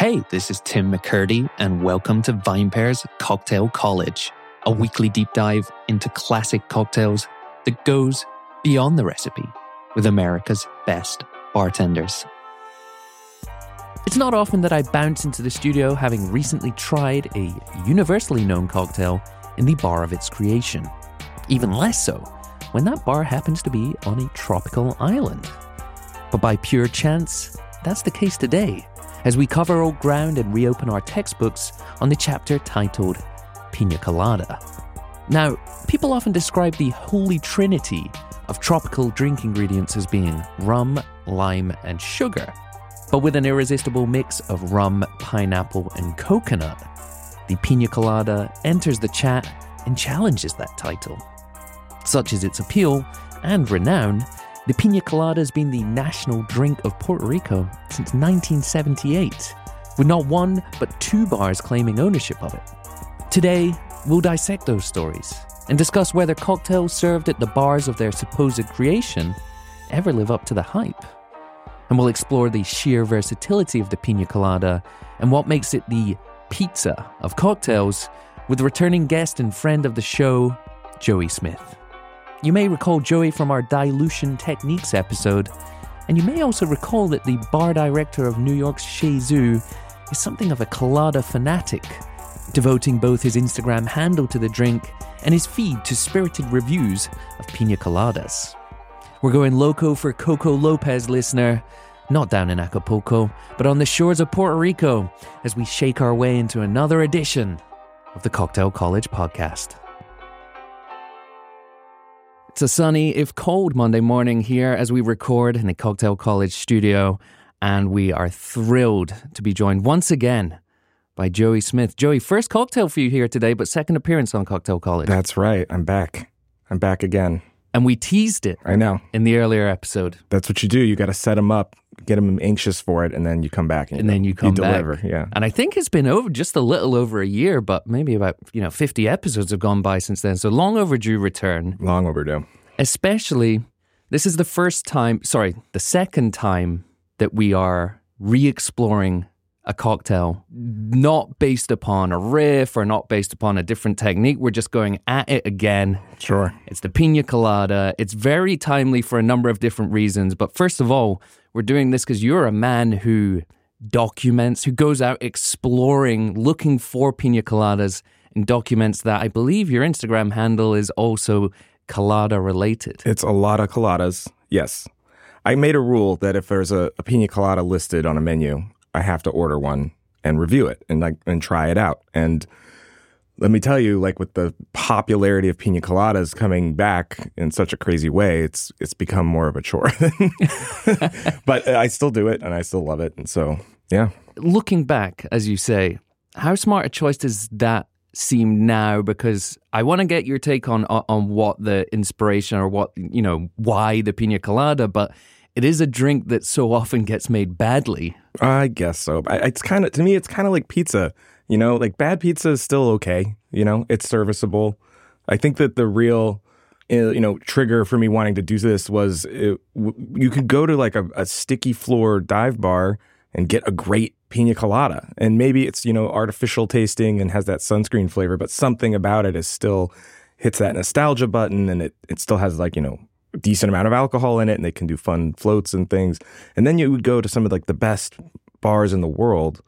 Hey, this is Tim McKirdy, and welcome to VinePair's Cocktail College, a weekly deep dive into classic cocktails that goes beyond the recipe with America's best bartenders. It's not often that I bounce into the studio having recently tried a universally known cocktail in the bar of its creation. Even less so when that bar happens to be on a tropical island. But by pure chance, that's the case today as we cover old ground and reopen our textbooks on the chapter titled Pina Colada. Now, people often describe the holy trinity of tropical drink ingredients as being rum, lime, and sugar. But with an irresistible mix of rum, pineapple, and coconut, the Pina Colada enters the chat and challenges that title. Such is its appeal and renown the pina colada has been the national drink of Puerto Rico since 1978, with not one but two bars claiming ownership of it. Today, we'll dissect those stories and discuss whether cocktails served at the bars of their supposed creation ever live up to the hype. And we'll explore the sheer versatility of the pina colada and what makes it the pizza of cocktails with returning guest and friend of the show, Joey Smith. You may recall Joey from our Dilution Techniques episode, and you may also recall that the bar director of New York's Zou is something of a colada fanatic, devoting both his Instagram handle to the drink and his feed to spirited reviews of pina coladas. We're going loco for Coco Lopez, listener. Not down in Acapulco, but on the shores of Puerto Rico as we shake our way into another edition of the Cocktail College podcast. It's a sunny, if cold, Monday morning here as we record in the Cocktail College studio, and we are thrilled to be joined once again by Joey Smith. Joey, first cocktail for you here today, but second appearance on Cocktail College. That's right. I'm back. I'm back again. And we teased it. I know. In the earlier episode. That's what you do. You got to set them up, get them anxious for it, and then you come back and, and then you come you deliver. Back. Yeah. And I think it's been over just a little over a year, but maybe about you know 50 episodes have gone by since then. So long overdue return. Long overdue. Especially, this is the first time. Sorry, the second time that we are re-exploring a cocktail, not based upon a riff or not based upon a different technique. We're just going at it again. Sure. It's the pina colada. It's very timely for a number of different reasons. But first of all, we're doing this because you're a man who documents, who goes out exploring, looking for pina coladas and documents that. I believe your Instagram handle is also colada related. It's a lot of coladas, yes. I made a rule that if there's a, a pina colada listed on a menu, I have to order one and review it and like and try it out. And let me tell you, like with the popularity of pina coladas coming back in such a crazy way, it's it's become more of a chore. but I still do it and I still love it. And so, yeah. Looking back, as you say, how smart a choice does that seem now? Because I want to get your take on on what the inspiration or what you know why the pina colada, but it is a drink that so often gets made badly. I guess so. It's kind of to me, it's kind of like pizza. You know, like bad pizza is still okay. You know, it's serviceable. I think that the real, uh, you know, trigger for me wanting to do this was it, you could go to like a, a sticky floor dive bar and get a great pina colada. And maybe it's, you know, artificial tasting and has that sunscreen flavor, but something about it is still hits that nostalgia button and it, it still has like, you know, decent amount of alcohol in it and they can do fun floats and things. And then you would go to some of like the best bars in the world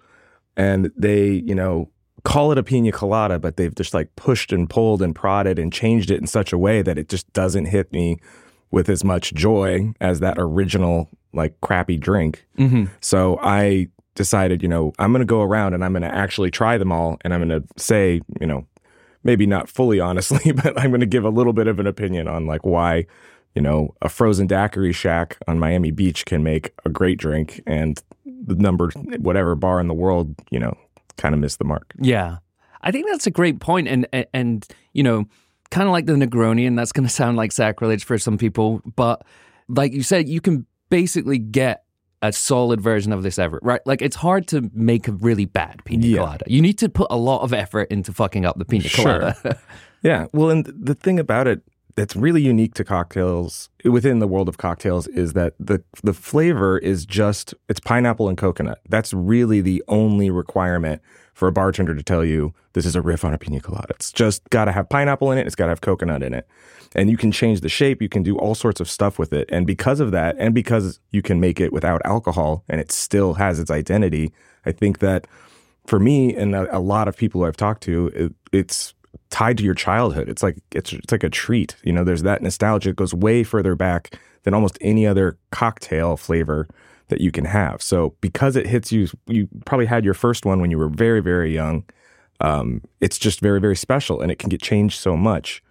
and they, you know, call it a pina colada, but they've just like pushed and pulled and prodded and changed it in such a way that it just doesn't hit me with as much joy as that original like crappy drink. Mm-hmm. So I decided, you know, I'm going to go around and I'm going to actually try them all and I'm going to say, you know, maybe not fully honestly, but I'm going to give a little bit of an opinion on like why you know, a frozen daiquiri shack on Miami Beach can make a great drink and the number whatever bar in the world, you know, kind of missed the mark. Yeah. I think that's a great point and and, and you know, kind of like the Negroni and that's going to sound like sacrilege for some people, but like you said you can basically get a solid version of this ever, right? Like it's hard to make a really bad pina yeah. colada. You need to put a lot of effort into fucking up the pina colada. Yeah. Well, and the thing about it that's really unique to cocktails within the world of cocktails is that the the flavor is just it's pineapple and coconut. That's really the only requirement for a bartender to tell you this is a riff on a pina colada. It's just got to have pineapple in it. It's got to have coconut in it. And you can change the shape. You can do all sorts of stuff with it. And because of that, and because you can make it without alcohol and it still has its identity, I think that for me and a, lot of people I've talked to, it, it's tied to your childhood. It's like it's it's like a treat. You know, there's that nostalgia. It goes way further back than almost any other cocktail flavor that you can have. So because it hits you, you probably had your first one when you were very very young. Um, it's just very very special, and it can get changed so much.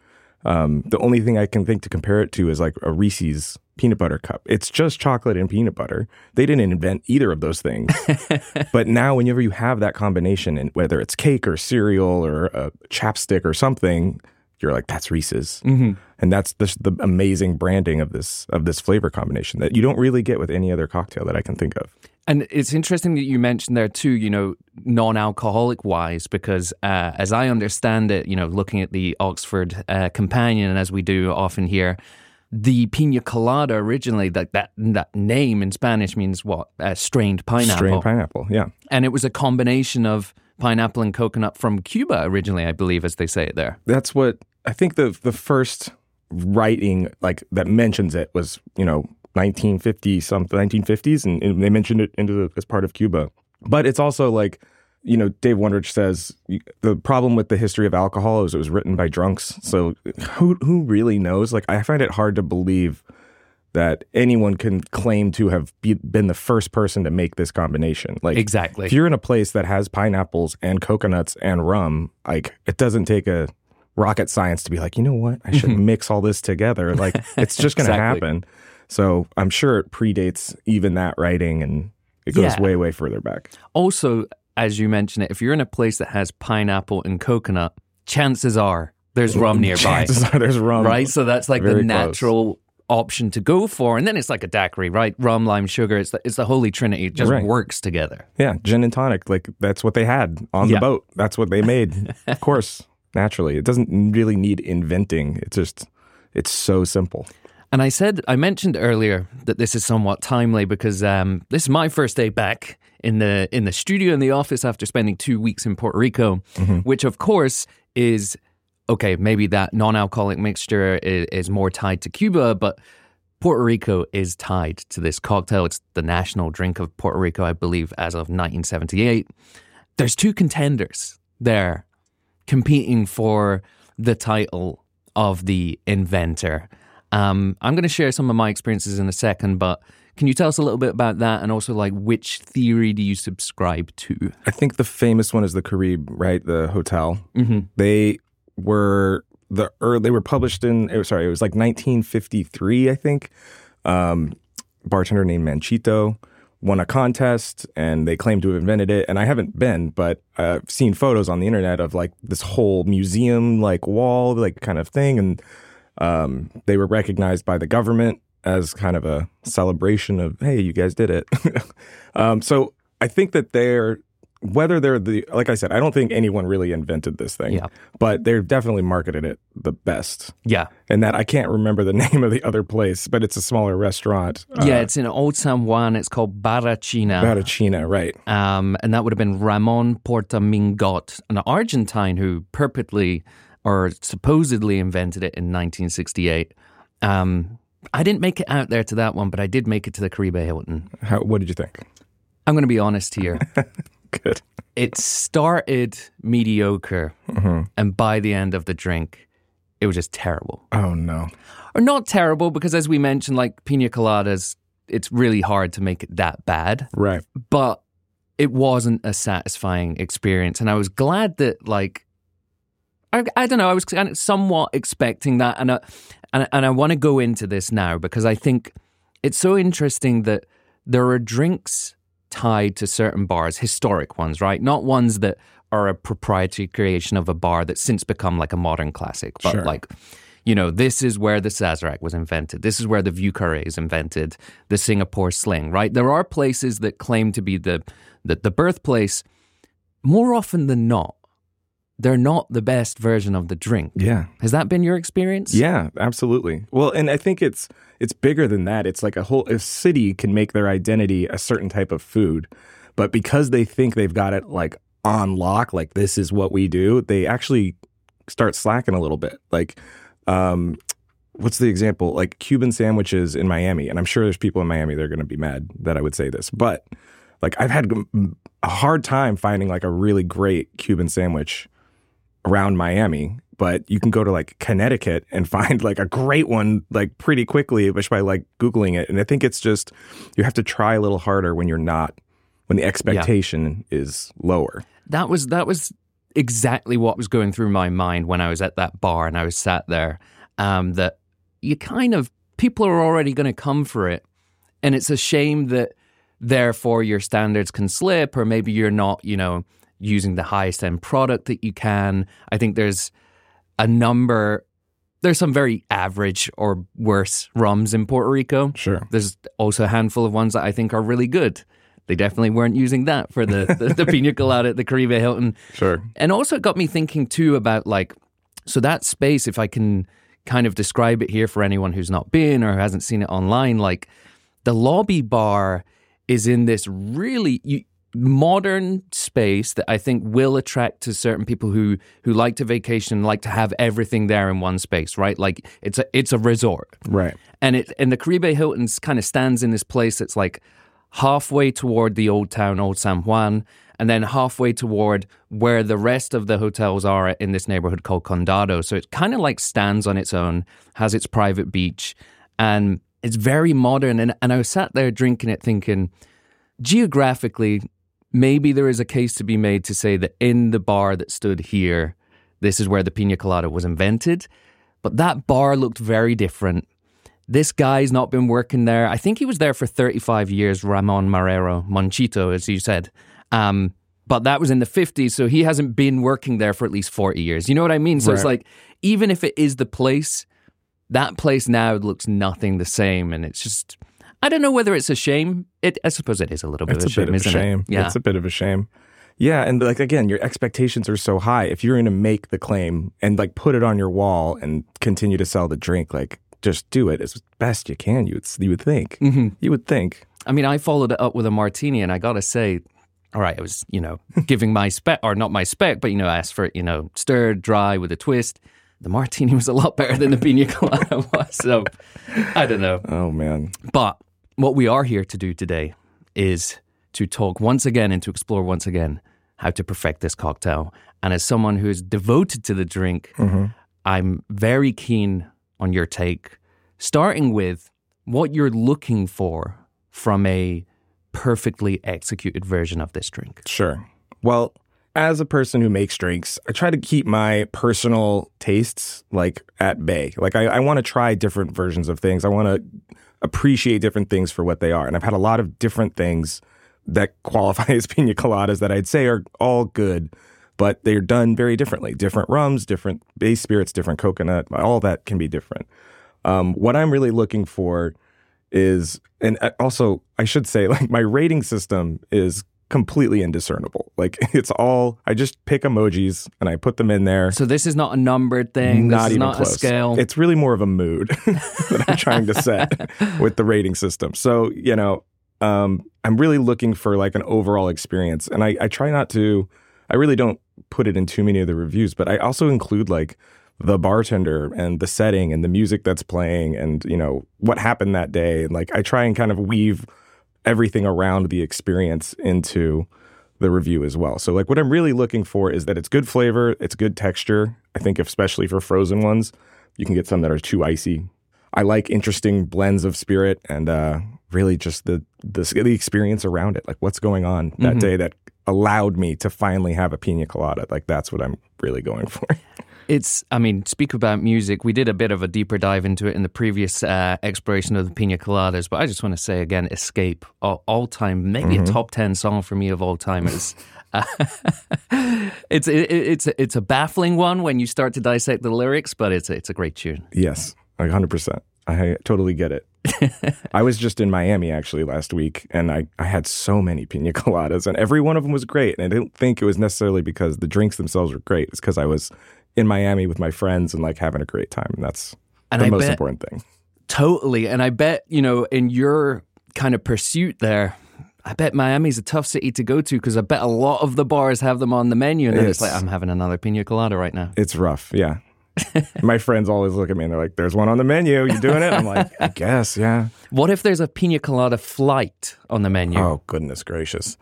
Um, the only thing I can think to compare it to is like a Reese's peanut butter cup. It's just chocolate and peanut butter. They didn't invent either of those things. but now, whenever you have that combination, and whether it's cake or cereal or a chapstick or something, you're like, that's Reese's, mm-hmm. and that's the, the amazing branding of this of this flavor combination that you don't really get with any other cocktail that I can think of. And it's interesting that you mentioned there too, you know, non alcoholic wise, because uh, as I understand it, you know, looking at the Oxford uh, Companion, and as we do often here, the pina colada originally, that that, that name in Spanish means what? Uh, strained pineapple. Strained pineapple, yeah. And it was a combination of pineapple and coconut from Cuba originally, I believe, as they say it there. That's what I think the the first writing like that mentions it was, you know, 1950 something 1950s and, and, they mentioned it into the, as part of Cuba. But it's also like you know, Dave Wondrich says the problem with the history of alcohol is it was written by drunks. So who who really knows? Like I find it hard to believe that anyone can claim to have be, been the first person to make this combination. Like exactly, if you're in a place that has pineapples and coconuts and rum, like it doesn't take a rocket science to be like, you know what, I should mm-hmm. mix all this together. Like it's just going to exactly. happen. So I'm sure it predates even that writing and it goes yeah. way, way further back. Also, as you mentioned it, if you're in a place that has pineapple and coconut, chances are there's rum nearby. Chances are there's rum. Right? So that's like the natural close. option to go for. And then it's like a daiquiri, right? Rum, lime, sugar. It's the, it's the holy trinity. It just right. works together. Yeah. Gin and tonic. Like that's what they had on yeah. the boat. That's what they made. of course, naturally. It doesn't really need inventing. It's just, it's so simple. And I said, I mentioned earlier that this is somewhat timely because um, this is my first day back in the in the studio in the office after spending two weeks in Puerto Rico, mm-hmm. which of course is okay. Maybe that non-alcoholic mixture is, is more tied to Cuba, but Puerto Rico is tied to this cocktail. It's the national drink of Puerto Rico, I believe, as of 1978. There's two contenders there competing for the title of the inventor. Um, I'm going to share some of my experiences in a second, but can you tell us a little bit about that and also like which theory do you subscribe to? I think the famous one is the Caribe, right? The hotel. Mm-hmm. They were the er, they were published in it was, sorry, it was like 1953, I think. Um, bartender named Monchito won a contest and they claim to have invented it. And I haven't been, but I've seen photos on the internet of like this whole museum like wall like kind of thing and um, they were recognized by the government as kind of a celebration of, hey, you guys did it. um, so I think that they're, whether they're the, like I said, I don't think anyone really invented this thing, yeah. but they're definitely marketed it the best. Yeah. And that I can't remember the name of the other place, but it's a smaller restaurant. Yeah, uh, it's in Old San Juan. It's called Barachina. Barachina, right. Um, and that would have been Ramon Portas Mingot, an Argentine who purportedly or supposedly invented it in 1968. Um, I didn't make it out there to that one, but I did make it to the Caribe Hilton. How, what did you think? I'm going to be honest here. Good. It started mediocre, mm-hmm. and by the end of the drink, it was just terrible. Oh no! Or not terrible because, as we mentioned, like pina coladas, it's really hard to make it that bad. Right. But it wasn't a satisfying experience, and I was glad that like I, I don't know. I was somewhat expecting that, and I, and, and I want to go into this now because I think it's so interesting that there are drinks tied to certain bars, historic ones, right? Not ones that are a proprietary creation of a bar that's since become like a modern classic, but sure. like you know, this is where the Sazerac was invented. This is where the Vieux Carré is invented, the Singapore Sling, right? There are places that claim to be the, the, the birthplace. More often than not, they're not the best version of the drink. Yeah. Has that been your experience? Yeah, absolutely. Well, and I think it's it's bigger than that. It's like a whole a city can make their identity a certain type of food, but because they think they've got it like on lock, like this is what we do, they actually start slacking a little bit. Like um what's the example? Like Cuban sandwiches in Miami, and I'm sure there's people in Miami that are going to be mad that I would say this, but like I've had a hard time finding like a really great Cuban sandwich around Miami, but you can go to like Connecticut and find like a great one like pretty quickly just by like googling it. And I think it's just you have to try a little harder when you're not when the expectation yeah. is lower. That was that was exactly what was going through my mind when I was at that bar and I was sat there. Um, that you kind of people are already going to come for it, and it's a shame that therefore your standards can slip, or maybe you're not, you know, using the highest end product that you can. I think there's a number. There's some very average or worse rums in Puerto Rico. Sure. There's also a handful of ones that I think are really good. They definitely weren't using that for the, the, the pina colada at the Caribe Hilton. Sure. And also it got me thinking too about like, so that space, if I can kind of describe it here for anyone who's not been or hasn't seen it online, like the lobby bar is in this really you, modern space that I think will attract to certain people who who like to vacation, like to have everything there in one space, right? Like it's a it's a resort, right? And it and the Caribe Hilton's kind of stands in this place that's like halfway toward the old town, Old San Juan, and then halfway toward where the rest of the hotels are in this neighborhood called Condado. So it kind of like stands on its own, has its private beach, and it's very modern. And, and I sat there drinking it thinking, geographically, maybe there is a case to be made to say that in the bar that stood here, this is where the pina colada was invented. But that bar looked very different. This guy's not been working there. I think he was there for 35 years, Ramon Marrero, Monchito, as you said. Um, but that was in the 50s, so he hasn't been working there for at least 40 years. You know what I mean? So right. it's like, even if it is the place, that place now looks nothing the same. And it's just, I don't know whether it's a shame. It, I suppose it is a little bit it's of a, shame, bit of a shame. It? Yeah. It's a bit of a shame. Yeah, and like again, your expectations are so high. If you're going to make the claim and like put it on your wall and continue to sell the drink, like just do it as best you can. You would, you would think. Mm-hmm. You would think. I mean, I followed it up with a martini, and I gotta say, all right, I was, you know, giving my spec, or not my spec, but, you know, I asked for, it, you know, stirred, dry with a twist. The martini was a lot better than the pina colada was. So I don't know. Oh, man. But what we are here to do today is to talk once again and to explore once again how to perfect this cocktail. And as someone who is devoted to the drink, mm-hmm. I'm very keen on your take, starting with what you're looking for from a perfectly executed version of this drink? Sure. Well, as a person who makes drinks, I try to keep my personal tastes like at bay. Like I, I want to try different versions of things. I want to appreciate different things for what they are. And I've had a lot of different things that qualify as pina coladas that I'd say are all good, but they're done very differently. Different rums, different base spirits, different coconut, all that can be different. Um, what I'm really looking for is, and uh, also I should say, like my rating system is completely indiscernible. Like it's all I just pick emojis and I put them in there. So this is not a numbered thing. Not even not close. a scale. It's really more of a mood that I'm trying to set with the rating system. So you know, um, I'm really looking for like an overall experience, and I, I try not to. I really don't put it in too many of the reviews, but I also include like the bartender and the setting and the music that's playing and you know what happened that day and like I try and kind of weave everything around the experience into the review as well. So like what I'm really looking for is that it's good flavor, it's good texture. I think especially for frozen ones, you can get some that are too icy. I like interesting blends of spirit and uh, really just the, the the experience around it, like what's going on that mm-hmm. day that allowed me to finally have a pina colada. Like that's what I'm really going for. It's, I mean, speak about music. We did a bit of a deeper dive into it in the previous uh, exploration of the Pina Coladas, but I just want to say again, Escape, all, time, maybe mm-hmm. a top 10 song for me of all time. It's, uh, it's, it, it's, it's a baffling one when you start to dissect the lyrics, but it's, it's a great tune. Yes, like 100%. I totally get it. I was just in Miami actually last week, and I, I had so many pina coladas, and every one of them was great. And I didn't think it was necessarily because the drinks themselves were great. It's because I was in Miami with my friends and like having a great time, and that's And the I most bet- important thing. Totally. And I bet, you know, in your kind of pursuit there, I bet Miami's a tough city to go to because I bet a lot of the bars have them on the menu. And then it's It's- like, I'm having another pina colada right now. It's rough, yeah. my friends always look at me and they're like, "There's one on the menu. You doing it?" I'm like, "I guess, yeah." What if there's a pina colada flight on the menu? Oh goodness gracious!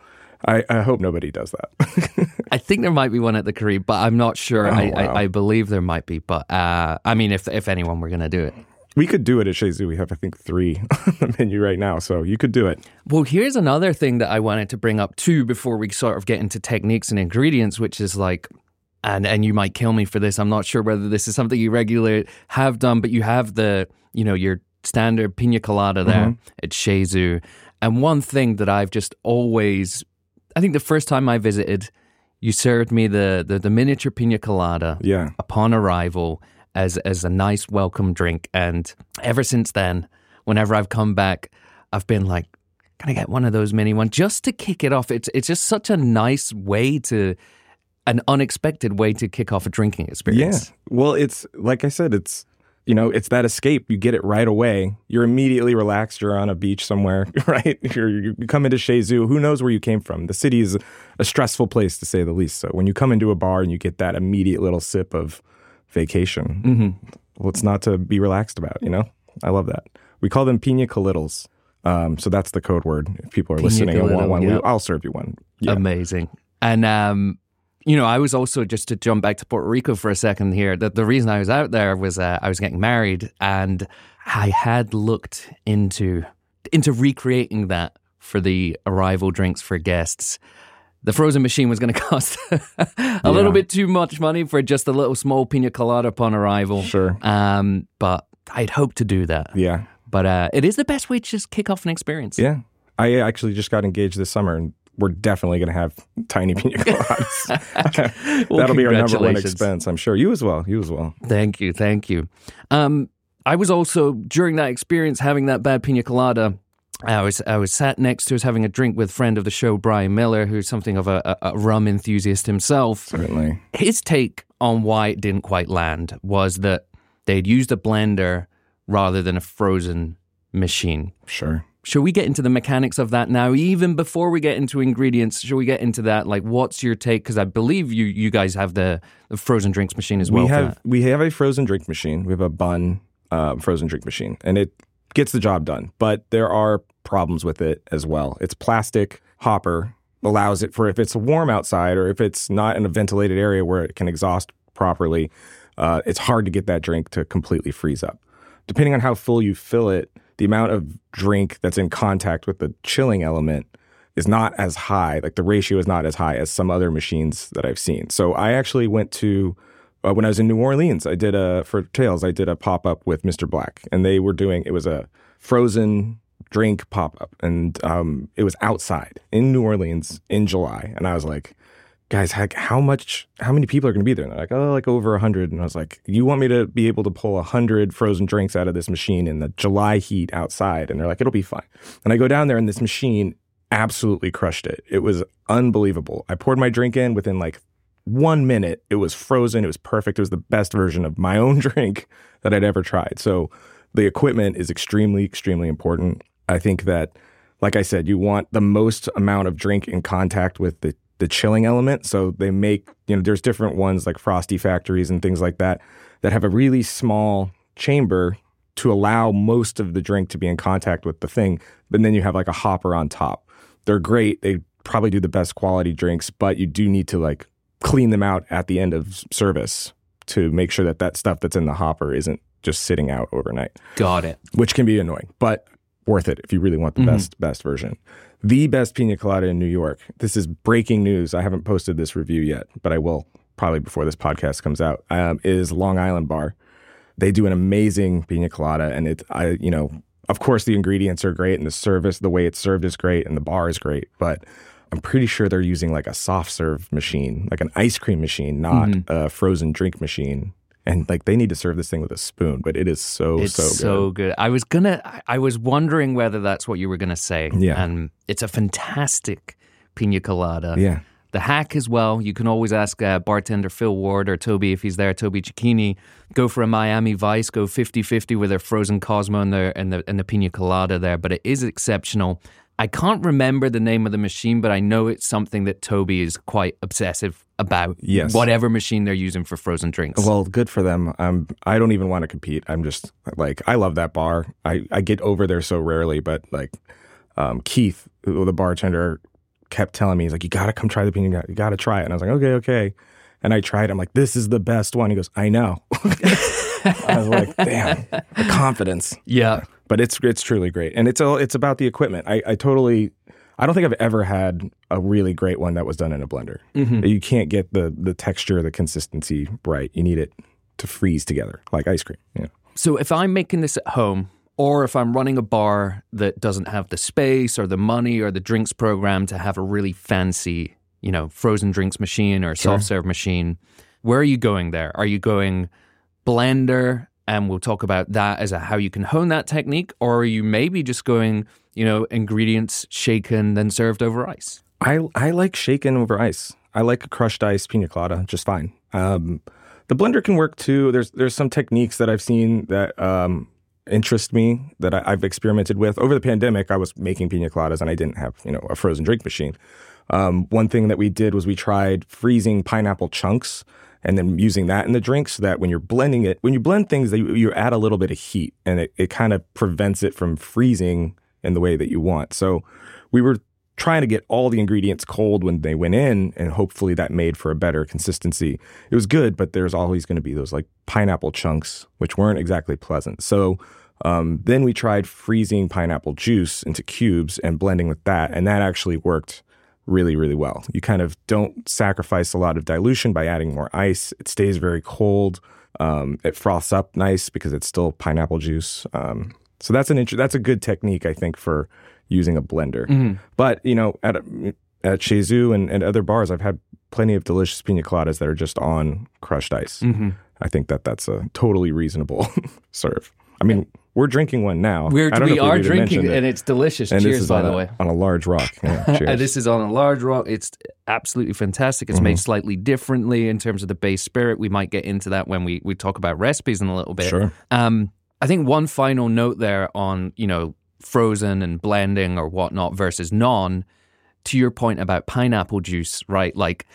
I, I hope nobody does that. I think there might be one at the Caribe, but I'm not sure. I, Oh, wow. I, I believe there might be. But uh, I mean, if, if anyone were going to do it. we could do it at Chez Zou. We have, I think, three on the menu right now, so you could do it. Well, here's another thing that I wanted to bring up too before we sort of get into techniques and ingredients, which is like, and and you might kill me for this. I'm not sure whether this is something you regularly have done, but you have the you know your standard pina colada there at Chez Zou. And one thing that I've just always, I think the first time I visited, you served me the the, the miniature pina colada Yeah, upon arrival as as a nice welcome drink. And ever since then, whenever I've come back, I've been like, can I get one of those mini ones just to kick it off? It's it's just such a nice way to an unexpected way to kick off a drinking experience. yeah. experience. Well, it's like I said, it's you know, it's that escape. You get it right away. You're immediately relaxed. You're on a beach somewhere, right? You're, you come into Zou. Who knows where you came from? The city is a stressful place to say the least. So when you come into a bar and you get that immediate little sip of vacation, Mm-hmm. what's not to be relaxed about? You know, I love that. We call them pina colittles. Um, so that's the code word. If people are Pina listening and want one, yeah. I'll serve you one. Yeah. Amazing. And um, you know, I was also just to jump back to Puerto Rico for a second here. That the reason I was out there was uh, I was getting married, and I had looked into into recreating that for the arrival drinks for guests. The frozen machine was going to cost a little bit too much money for just a little small pina colada upon arrival. Sure. Um, but I'd hoped to do that. Yeah. But uh, it is the best way to just kick off an experience. Yeah. I actually just got engaged this summer and we're definitely going to have tiny pina coladas. Well, That'll be our number one expense. I'm sure. You as well. You as well. Thank you, thank you. Um, I was also during that experience having that bad pina colada. I was I was sat next to us having a drink with friend of the show Brian Miller, who's something of a, a, a rum enthusiast himself. Certainly. His take on why it didn't quite land was that they'd used a blender rather than a frozen machine. Sure. Should we get into the mechanics of that now? Even before we get into ingredients, should we get into that? Like, what's your take? Because I believe you you guys have the, the frozen drinks machine as well. we have we have a frozen drink machine. We have a Bunn uh, frozen drink machine, and it gets the job done. But there are problems with it as well. It's plastic hopper allows it for if it's warm outside or if it's not in a ventilated area where it can exhaust properly. Uh, it's hard to get that drink to completely freeze up. Depending on how full you fill it, the amount of drink that's in contact with the chilling element is not as high. Like the ratio is not as high as some other machines that I've seen. So I actually went to uh, when I was in New Orleans. I did a for Tales. I did a pop up with Mr. Black, and they were doing it was a frozen drink pop up, and um, it was outside in New Orleans in July, and I was like. Guys, heck, how much? How many people are going to be there? And they're like, oh, like over a hundred. And I was like, you want me to be able to pull a hundred frozen drinks out of this machine in the July heat outside? And they're like, it'll be fine. And I go down there, and this machine absolutely crushed it. It was unbelievable. I poured my drink in within like one minute. It was frozen. It was perfect. It was the best version of my own drink that I'd ever tried. So the equipment is extremely, extremely important. I think that, like I said, you want the most amount of drink in contact with the the chilling element. So they make, you know, there's different ones like Frosty Factories and things like that that have a really small chamber to allow most of the drink to be in contact with the thing. But then you have like a hopper on top. They're great. They probably do the best quality drinks, but you do need to like clean them out at the end of service to make sure that that stuff that's in the hopper isn't just sitting out overnight, Got it. which can be annoying, but worth it if you really want the best best version. The best pina colada in New York. This is breaking news. I haven't posted this review yet, but I will probably before this podcast comes out. Um, is Long Island Bar. They do an amazing pina colada, and it. I you know, of course, the ingredients are great, and the service, the way it's served is great, and the bar is great, but. I'm pretty sure they're using like a soft serve machine, like an ice cream machine, not a frozen drink machine. And like they need to serve this thing with a spoon, but it is so It's so good. so, good. I was gonna. I- was wondering whether that's what you were gonna say. Yeah. and it's a fantastic pina colada. Yeah. The hack as well. You can always ask uh, bartender Phil Ward or Toby if he's there. Toby Cecchini. Go for a Miami Vice. Go 50-50 with their frozen Cosmo and the and the and the pina colada there. But it is exceptional. I can't remember the name of the machine, but I know it's something that Toby is quite obsessive about. Yes. Whatever machine they're using for frozen drinks. Well, good for them. Um, I don't even want to compete. I'm just like I love that bar. I, I get over there so rarely, but like um, Keith, the bartender, kept telling me he's like, "You got to come try the pina. colada. You got to try it." And I was like, "Okay, okay." And I tried. I'm like, "This is the best one." He goes, "I know." I was like, "Damn, the confidence." yeah. But it's it's truly great, and it's all it's about the equipment. I, I totally. I don't think I've ever had a really great one that was done in a blender. Mm-hmm. You can't get the the texture, the consistency right. You need it to freeze together like ice cream. Yeah. So if I'm making this at home, or if I'm running a bar that doesn't have the space or the money or the drinks program to have a really fancy, you know, frozen drinks machine or soft serve machine, where are you going there? Are you going blender? And we'll talk about that as a how you can hone that technique, or are you maybe just going, you know, ingredients shaken then served over ice? I I like shaken over ice. I like a crushed ice pina colada just fine. Um, the blender can work too. There's there's some techniques that I've seen that um, interest me that I, I've experimented with over the pandemic. I was making pina coladas and I didn't have you know a frozen drink machine. Um, one thing that we did was we tried freezing pineapple chunks and then using that in the drink so that when you're blending it, when you blend things, you, you add a little bit of heat and it, it kind of prevents it from freezing in the way that you want. So we were trying to get all the ingredients cold when they went in and hopefully that made for a better consistency. It was good, but there's always going to be those like pineapple chunks, which weren't exactly pleasant. So um, then we tried freezing pineapple juice into cubes and blending with that, and that actually worked really, really well. You kind of don't sacrifice a lot of dilution by adding more ice. It stays very cold. Um, it froths up nice because it's still pineapple juice. Um, so that's an int- that's a good technique, I think, for using a blender. But you know, at a, at Chez Zou and, and other bars, I've had plenty of delicious pina coladas that are just on crushed ice. I think that that's a totally reasonable serve. I mean, we're drinking one now. We're, we are even drinking, it. and it's delicious. And Cheers, by the a, way. on a large rock. Yeah, cheers. This is on a large rock. It's absolutely fantastic. It's Mm-hmm. made slightly differently in terms of the base spirit. We might get into that when we, we talk about recipes in a little bit. Sure. Um, I think one final note there on, you know, frozen and blending or whatnot versus non, to your point about pineapple juice, right? Like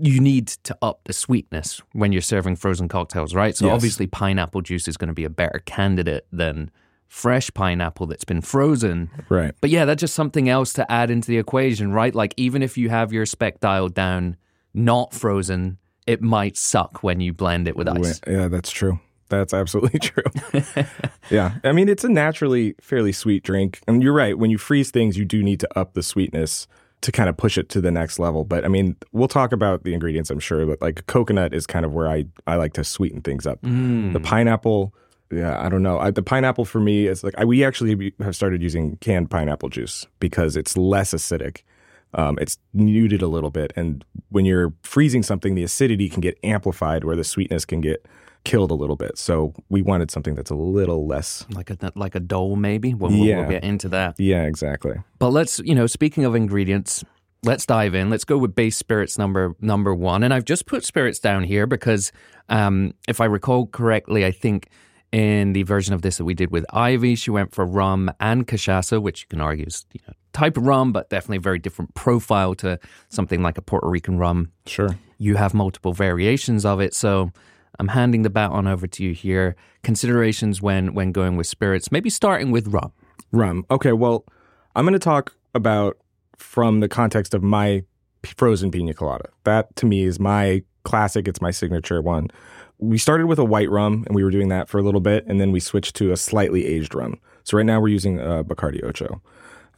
you need to up the sweetness when you're serving frozen cocktails, right? So Yes. obviously pineapple juice is going to be a better candidate than fresh pineapple that's been frozen. right. But yeah, that's just something else to add into the equation, right? Like even if you have your spec dialed down, not frozen, it might suck when you blend it with ice. Yeah, that's true. That's absolutely true. yeah. I mean, it's a naturally fairly sweet drink. And you're right. When you freeze things, you do need to up the sweetness to kind of push it to the next level. But I mean, we'll talk about the ingredients, I'm sure. But like coconut is kind of where I, I like to sweeten things up. The pineapple, yeah, I don't know. I, the pineapple for me is like, I, we actually have started using canned pineapple juice because it's less acidic. Um, it's muted a little bit. And when you're freezing something, the acidity can get amplified where the sweetness can get killed a little bit. So we wanted something that's a little less. Like a like a Dole, maybe. We'll, Yeah. we'll get into that. Yeah, exactly. But let's, you know, speaking of ingredients, let's dive in. Let's go with base spirits number number one. And I've just put spirits down here because, um, if I recall correctly, I think in the version of this that we did with Ivy, she went for rum and cachaça, which you can argue is you know type of rum, but definitely a very different profile to something like a Puerto Rican rum. Sure. You have multiple variations of it, so. I'm handing the baton over to you here. Considerations when when going with spirits, maybe starting with rum. Rum. Okay, well, I'm going to talk about from the context of my frozen pina colada. That to me is my classic. It's my signature one. We started with a white rum, and we were doing that for a little bit, and then we switched to a slightly aged rum. So right now we're using uh, Bacardi Ocho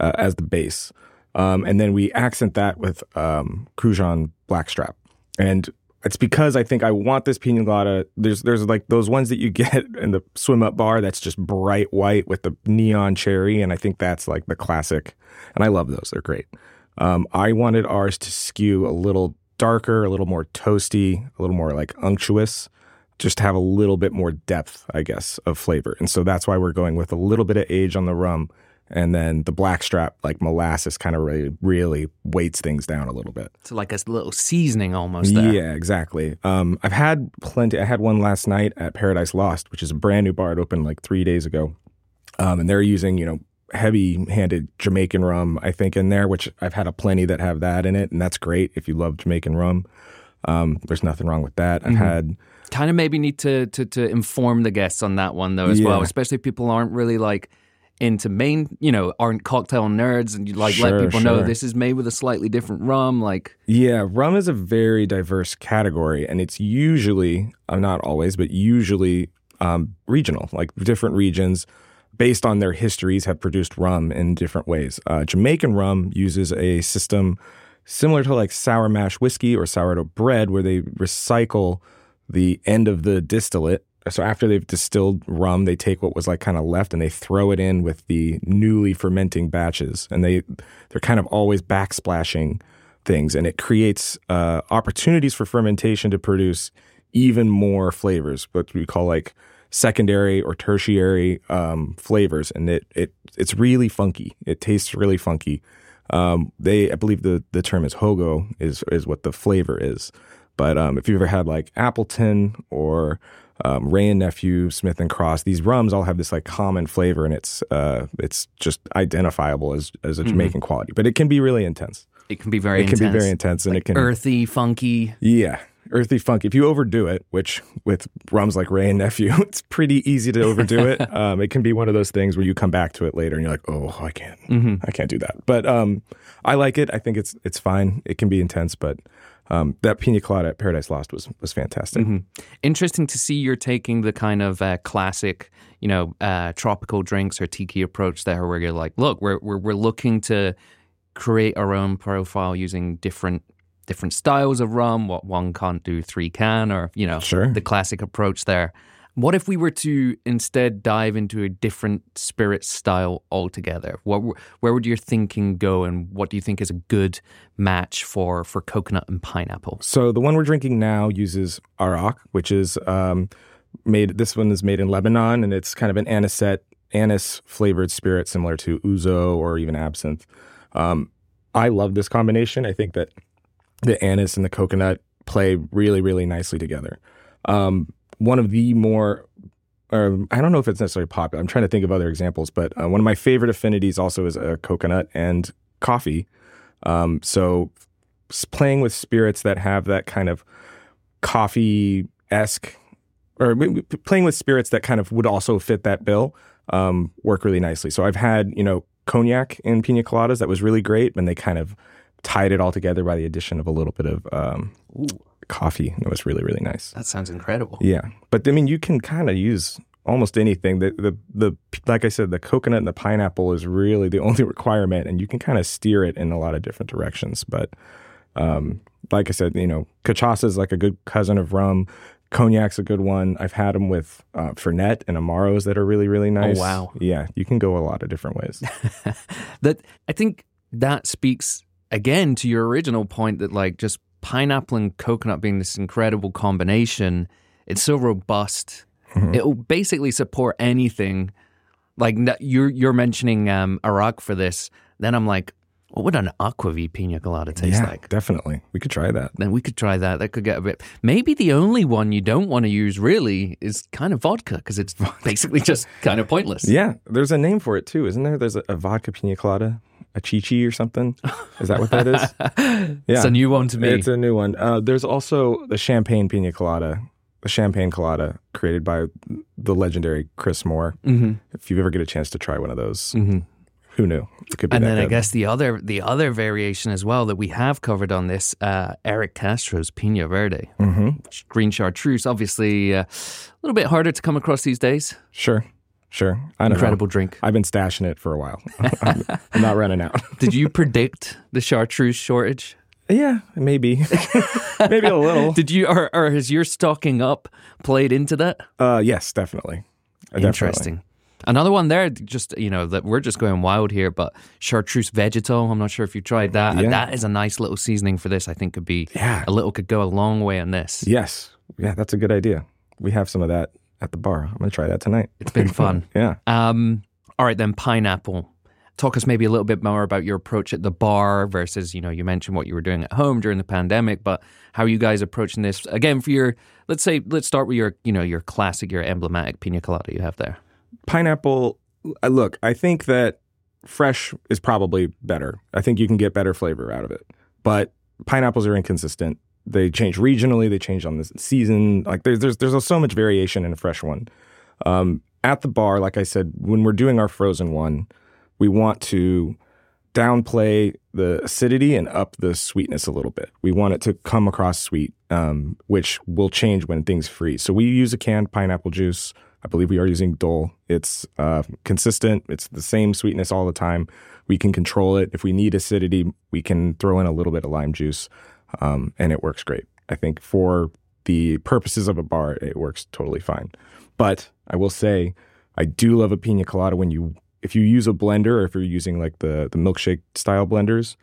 uh, as the base, um, and then we accent that with um, Cruzan Blackstrap. And it's because I think I want this pina colada. There's there's like those ones that you get in the swim up bar that's just bright white with the neon cherry, and I think that's like the classic. And I love those; they're great. Um, I wanted ours to skew a little darker, a little more toasty, a little more like unctuous. just to have a little bit more depth, I guess, of flavor. And so that's why we're going with a little bit of age on the rum. And then the blackstrap, like molasses, kind of really, really weights things down a little bit. So like a little seasoning almost there. Yeah, exactly. Um, I've had plenty. I had one last night at Paradise Lost, which is a brand new bar. It opened like three days ago. Um, and they're using, you know, heavy handed Jamaican rum, I think, in there, which I've had a plenty that have that in it. And that's great if you love Jamaican rum. Um, there's nothing wrong with that. I've had Kind of maybe need to, to to inform the guests on that one though as well, especially if people aren't really like into main, you know, aren't cocktail nerds and you like let Sure, people know this is made with a slightly different rum. Like, Yeah, rum is a very diverse category, and it's usually, uh, not always, but usually um, regional. Like different regions, based on their histories, have produced rum in different ways. Uh, Jamaican rum uses a system similar to like sour mash whiskey or sourdough bread, where they recycle the end of the distillate. So after they've distilled rum, they take what was like kind of left and they throw it in with the newly fermenting batches, and they they're kind of always backsplashing things, and it creates uh, opportunities for fermentation to produce even more flavors, what we call like secondary or tertiary um, flavors, and it it it's really funky. It tastes really funky. Um, they, I believe the the term is hogo is is what the flavor is. But um, if you've ever had like Appleton or um, Wray and Nephew, Smith and Cross, these rums all have this like common flavor, and it's uh, it's just identifiable as as a Jamaican quality. But it can be really intense. it can be very It can intense. be very intense, and it can be earthy, funky. yeah, earthy, funky. If you overdo it, which with rums like Wray and Nephew, it's pretty easy to overdo it. Um, it can be one of those things where you come back to it later and you're like, oh, I can't, I can't do that. But um, I like it. I think it's it's fine. It can be intense, but um, that pina colada at Paradise Lost was was fantastic. Interesting to see you're taking the kind of uh, classic, you know, uh, tropical drinks or tiki approach there, where you're like, look, we're we're we're looking to create our own profile using different different styles of rum. What one can't do, three can, or you know, Sure. the classic approach there. What if we were to instead dive into a different spirit style altogether? What where would your thinking go, and what do you think is a good match for for coconut and pineapple? So the one we're drinking now uses arak, which is um, made. This one is made in Lebanon, and it's kind of an anisette, anise flavored spirit, similar to ouzo or even absinthe. Um, I love this combination. I think that the anise and the coconut play really, really nicely together. Um, one of the more, or I don't know if it's necessarily popular. I'm trying to think of other examples, but uh, one of my favorite affinities also is uh, coconut and coffee. Um, so playing with spirits that have that kind of coffee esque, or playing with spirits that kind of would also fit that bill, um, work really nicely. So I've had you know cognac in pina coladas that was really great, and they kind of tied it all together by the addition of a little bit of um, coffee. It was really really nice. That sounds incredible. Yeah, but I mean, you can kind of use almost anything. The, the the like I said, the coconut and the pineapple is really the only requirement, and you can kind of steer it in a lot of different directions. But um, like I said, you know, cachaça is like a good cousin of rum. Cognac's a good one. I've had them with uh, Fernet and Amaros that are really really nice. wow. Yeah, you can go a lot of different ways. that I think that speaks again to your original point that like just pineapple and coconut being this incredible combination, it's so robust. It'll basically support anything. Like you're you're mentioning um, arak for this, then I'm like, what would an aquavit pina colada taste yeah, like? definitely. We could try that. Then we could try that. That could get a bit. Maybe the only one you don't want to use really is kind of vodka because it's basically just kind of pointless. Yeah, there's a name for it too, isn't there? There's a, a vodka pina colada, a chichi or something. Is that what that is? Yeah, It's a new one to me. It's a new one. Uh, there's also the champagne pina colada, the champagne colada created by the legendary Chris Moore. hmm If you ever get a chance to try one of those, hmm who knew? It could be And then I guess the other the other variation as well that we have covered on this, uh, Eric Castro's Pina Verde, Mhm. green chartreuse, obviously uh, a little bit harder to come across these days. Sure, sure. I don't Incredible Know. drink. I've been stashing it for a while. I'm, not running out. Did you predict the chartreuse shortage? yeah, maybe, maybe a little. Did you, or, or has your stocking up played into that? Uh, yes, definitely. Uh, definitely. Interesting. Another one there, just you know, that we're just going wild here, but chartreuse vegetal. I'm not sure if you tried that. Yeah. That is a nice little seasoning for this. I think could be Yeah. a little could go a long way on this. Yes. Yeah, that's a good idea. we have some of that at the bar. I'm gonna try that tonight. It's been fun. yeah. Um, all right, then pineapple. Talk us maybe a little bit more about your approach at the bar versus, you know, you mentioned what you were doing at home during the pandemic, but how are you guys approaching this again for your let's say let's start with your, you know, your classic, your emblematic pina colada you have there. Pineapple. uh, Look, I think that fresh is probably better. I think you can get better flavor out of it. But pineapples are inconsistent. They change regionally. They change on the season. Like there's there's there's so much variation in a fresh one. Um, at the bar, like I said, when we're doing our frozen one, we want to downplay the acidity and up the sweetness a little bit. We want it to come across sweet, um, which will change when things freeze. So we use a canned pineapple juice. I believe we are using Dole. It's uh, consistent. It's the same sweetness all the time. We can control it. If we need acidity, we can throw in a little bit of lime juice, um, and it works great. I think for the purposes of a bar, it works totally fine. But I will say, I do love a pina colada when you if you use a blender or if you're using like the the milkshake style blenders.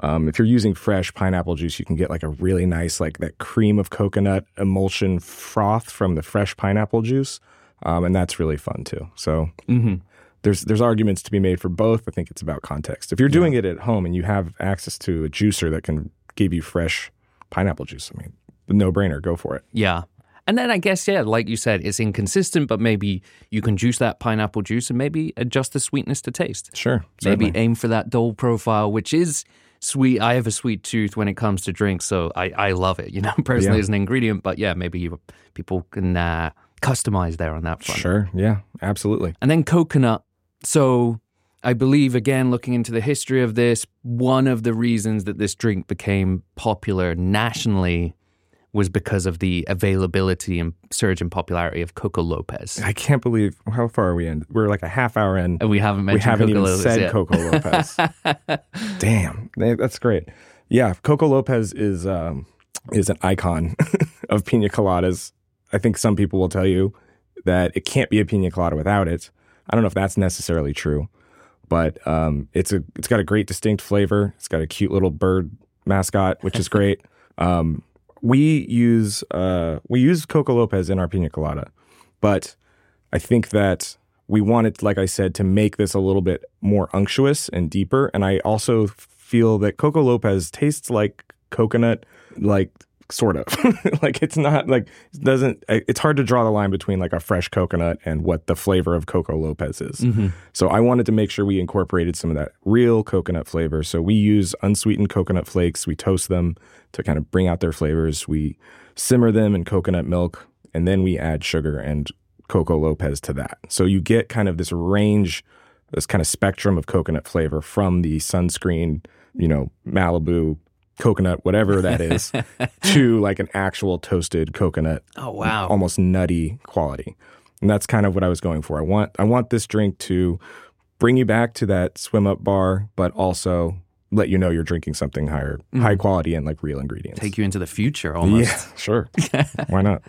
Um, if you're using fresh pineapple juice, you can get like a really nice like that cream of coconut emulsion froth from the fresh pineapple juice, um, and that's really fun too. So Mm-hmm. there's there's arguments to be made for both. I think it's about context. If you're doing it at home and you have access to a juicer that can give you fresh pineapple juice, I mean, the no brainer, go for it. Yeah. And then I guess, yeah, like you said, it's inconsistent, but maybe you can juice that pineapple juice and maybe adjust the sweetness to taste. Sure, Maybe aim for that Dole profile, which is sweet. I have a sweet tooth when it comes to drinks, so I, I love it, you know, personally Yeah. as an ingredient. But yeah, maybe you, people can uh, customize there on that front. Sure, yeah, absolutely. And then coconut. So I believe, again, looking into the history of this, one of the reasons that this drink became popular nationally was because of the availability and surge in popularity of Coco Lopez. I can't believe how far are we in? We're like a half hour in. And we haven't we mentioned haven't Coco even Lopez said yet. Coco Lopez. Damn, that's great. Yeah, Coco Lopez is um, is an icon of pina coladas. I think some people will tell you that it can't be a pina colada without it. I don't know if that's necessarily true, but um, it's a it's got a great distinct flavor. It's got a cute little bird mascot, which is great. um, we use uh, we use Coco Lopez in our pina colada, but I think that we wanted, like I said, to make this a little bit more unctuous and deeper. And I also feel that Coco Lopez tastes like coconut, like sort of like it's not like it doesn't. It's hard to draw the line between like a fresh coconut and what the flavor of Coco Lopez is. Mm-hmm. So I wanted to make sure we incorporated some of that real coconut flavor. So we use unsweetened coconut flakes. We toast them to kind of bring out their flavors. We simmer them in coconut milk, and then we add sugar and Coco Lopez to that. So you get kind of this range, this kind of spectrum of coconut flavor from the sunscreen, you know, Malibu coconut, whatever that is, to like an actual toasted coconut Oh, wow. almost nutty quality. And that's kind of what I was going for. I want I want this drink to bring you back to that swim up bar, but also let you know you're drinking something higher, mm-hmm. high quality and like real ingredients. Take you into the future almost. yeah, sure. Why not?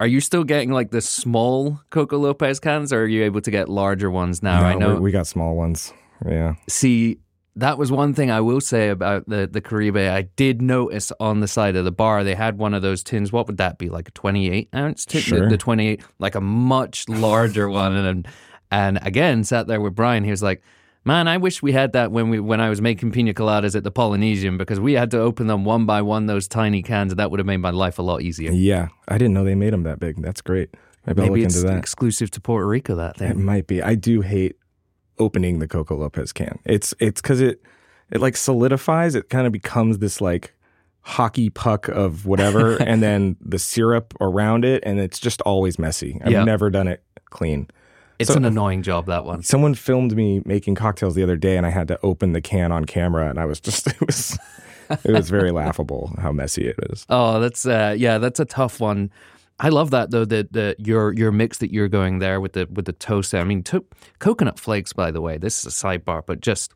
Are you still getting like the small Coco Lopez cans or are you able to get larger ones now? I No, know. we, we got small ones. Yeah. See, that was one thing I will say about the the Caribe. I did notice on the side of the bar they had one of those tins. What would that be? Like a twenty eight ounce tin? The- Sure. The, twenty eight, like a much larger one. And and again, sat there with Brian. He was like. Man, I wish we had that when we when I was making pina coladas at the Polynesian because we had to open them one by one those tiny cans that would have made my life a lot easier. Yeah. I didn't know they made them that big. That's great. Maybe, Maybe look it's into that. exclusive to Puerto Rico. That thing. It might be. I do hate opening the Coco Lopez can. It's it's because it it like solidifies. It kind of becomes this like hockey puck of whatever, and then the syrup around it, and it's just always messy. I've Yeah. never done it clean. It's So- an annoying job that one. Someone filmed me making cocktails the other day, and I had to open the can on camera, and I was just it was it was very laughable how messy it is. Oh, that's uh, yeah, that's a tough one. I love that though that the your your mix that you're going there with the with the toast. I mean, to, coconut flakes. By the way, this is a sidebar, but just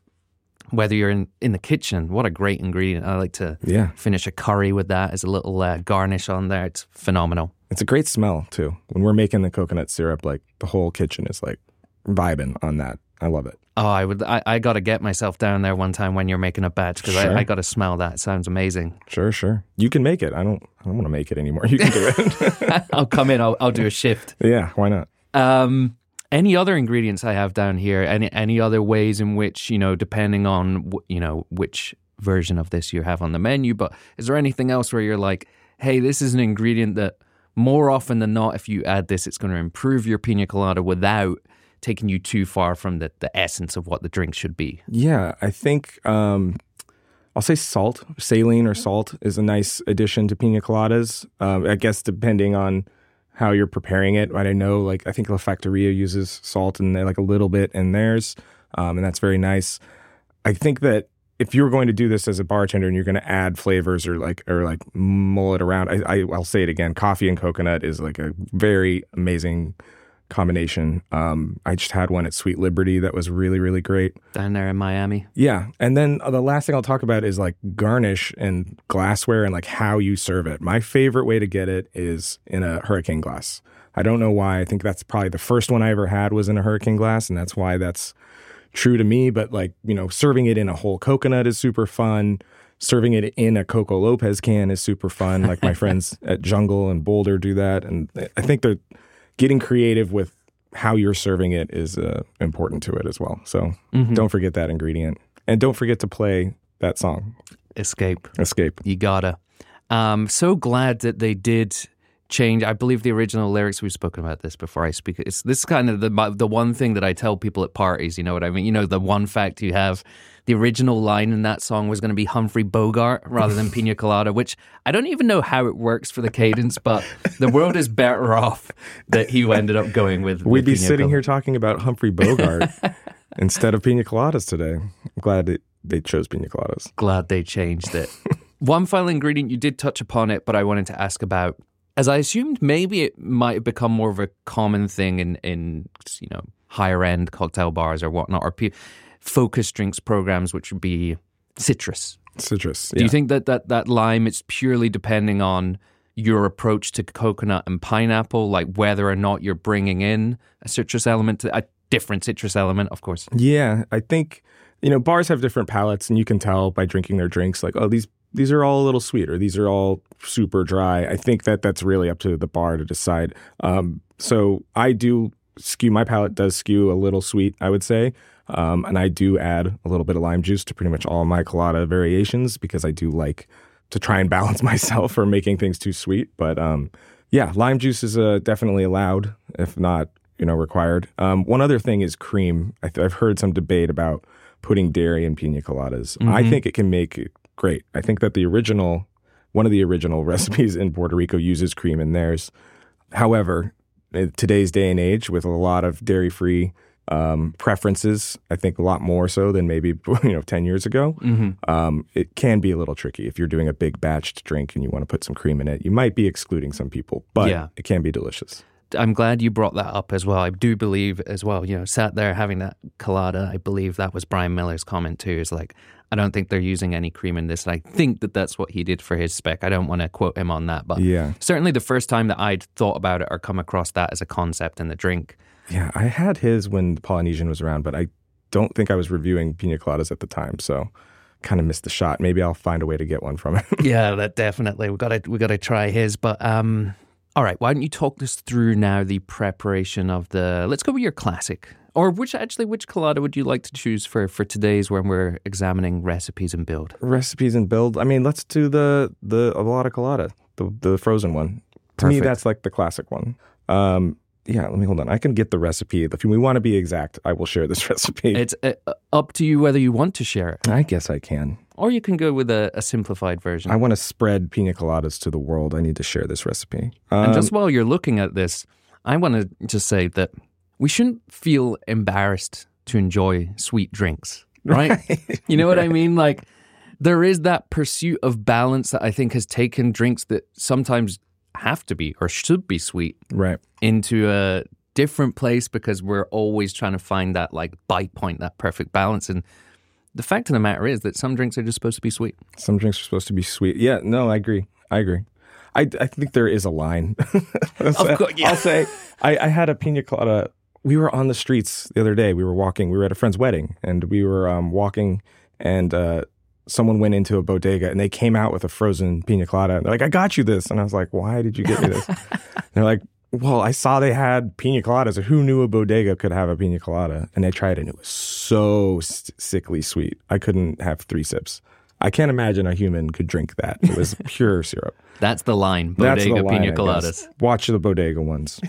whether you're in in the kitchen, what a great ingredient. I like to Yeah, finish a curry with that as a little uh, garnish on there. It's phenomenal. it's a great smell too. When we're making the coconut syrup, like the whole kitchen is like vibing on that I love it. Oh, I would. I, I got to get myself down there one time when you're making a batch because Sure. I, I got to smell that. It sounds amazing. Sure, sure. You can make it. I don't. I don't want to make it anymore. You can do it. I'll come in. I'll, I'll do a shift. yeah, why not? Um, any other ingredients I have down here? Any any other ways in which you know, depending on you know which version of this you have on the menu, but is there anything else where you're like, hey, this is an ingredient that more often than not, if you add this, it's going to improve your pina colada without taking you too far from the, the essence of what the drink should be. Yeah, I think um, I'll say salt, saline or salt is a nice addition to pina coladas. Um, I guess depending on how you're preparing it. Right? I know, like I think La Factoria uses salt and like a little bit in theirs, um, and that's very nice. I think that if you're going to do this as a bartender and you're going to add flavors or like or like mull it around, I, I I'll say it again. Coffee and coconut is like a very amazing combination. Um, I just had one at Sweet Liberty that was really really great. Down there in Miami. Yeah. And then uh, the last thing I'll talk about is like garnish and glassware and like how you serve it. My favorite way to get it is in a hurricane glass. I don't know why. I think that's probably the first one I ever had was in a hurricane glass. And that's why that's true to me. But like, you know, serving it in a whole coconut is super fun. Serving it in a Coco Lopez can is super fun. Like my friends at Jungle and Boulder do that. And I think they're getting creative with how you're serving it is uh, important to it as well. So don't forget that ingredient. And don't forget to play that song, Escape. Escape. You gotta. Um, so glad that they did change. I believe the original lyrics. We've spoken about this before. I speak. It's this is kind of the the one thing that I tell people at parties. You know what I mean? You know the one fact you have. The original line in that song was going to be Humphrey Bogart rather than Pina Colada, which I don't even know how it works for the cadence, but the world is better off that he ended up going with. We'd with be Pina sitting Colada. here talking about Humphrey Bogart instead of pina coladas today. I'm glad they chose pina coladas. glad they changed it. One final ingredient, you did touch upon it, but I wanted to ask about, as I assumed maybe it might have become more of a common thing in, in you know, higher end cocktail bars or whatnot, or pe- focus drinks programs, which would be citrus. Citrus. Do you think that, that that lime, it's purely depending on your approach to coconut and pineapple, like whether or not you're bringing in a citrus element, to, a different citrus element, of course? Yeah, I think you know bars have different palates, and you can tell by drinking their drinks. Like, oh, these these are all a little sweet, or these are all super dry. I think that that's really up to the bar to decide. Um, so I do skew. My palate does skew a little sweet, I would say, um, and I do add a little bit of lime juice to pretty much all my colada variations because I do like to try and balance myself for making things too sweet. But um, yeah, lime juice is uh, definitely allowed, if not you know required. Um, one other thing is cream. I th- I've heard some debate about putting dairy in pina coladas. I think it can make it great. I think that the original, one of the original recipes in Puerto Rico uses cream in theirs. However, in today's day and age, with a lot of dairy-free um, preferences, I think a lot more so than maybe you know ten years ago. Um, it can be a little tricky if you're doing a big batched drink and you want to put some cream in it. You might be excluding some people, but Yeah. it can be delicious. I'm glad you brought that up as well. I do believe as well, you know, sat there having that colada. I believe that was Brian Miller's comment too. Is like, I don't think they're using any cream in this. And I think that that's what he did for his spec. I don't want to quote him on that, but Yeah. certainly the first time that I'd thought about it or come across that as a concept in the drink. Yeah, I had his when the Polynesian was around, but I don't think I was reviewing pina coladas at the time, so kind of missed the shot. Maybe I'll find a way to get one from it. yeah, that definitely we got to we got to try his. But um, all right, why don't you talk us through now the preparation of the? Let's go with your classic. Or which actually, which colada would you like to choose for for today's when we're examining recipes and build? Recipes and build. I mean, let's do the the Avalada colada, the the frozen one. To me, that's like the classic one. Um, yeah, let me hold on. I can get the recipe. If we want to be exact, I will share this recipe. It's uh, up to you whether you want to share it, I guess I can. or you can go with a, a simplified version. I want to spread pina coladas to the world. I need to share this recipe. Um, and just while you're looking at this, I want to just say that we shouldn't feel embarrassed to enjoy sweet drinks, right? you know what I mean? Like, there is that pursuit of balance that I think has taken drinks that sometimes have to be or should be sweet right. into a different place because we're always trying to find that like bite point, that perfect balance. And the fact of the matter is that some drinks are just supposed to be sweet. Some drinks are supposed to be sweet. Yeah, no, I agree. I agree. I, I think there is a line. Of course, yeah. I'll say I, I had a pina colada we were on the streets the other day. We were walking. We were at a friend's wedding, and we were um, walking, and uh, someone went into a bodega, and they came out with a frozen pina colada. And they're like, "I got you this," and I was like, "Why did you get me this?" they're like, "Well, I saw they had pina coladas. Who knew a bodega could have a pina colada?" And I tried it, and it was so sickly sweet. I couldn't have three sips. I can't imagine a human could drink that. It was pure syrup. That's the line. Bodega the line, pina coladas. Watch the bodega ones.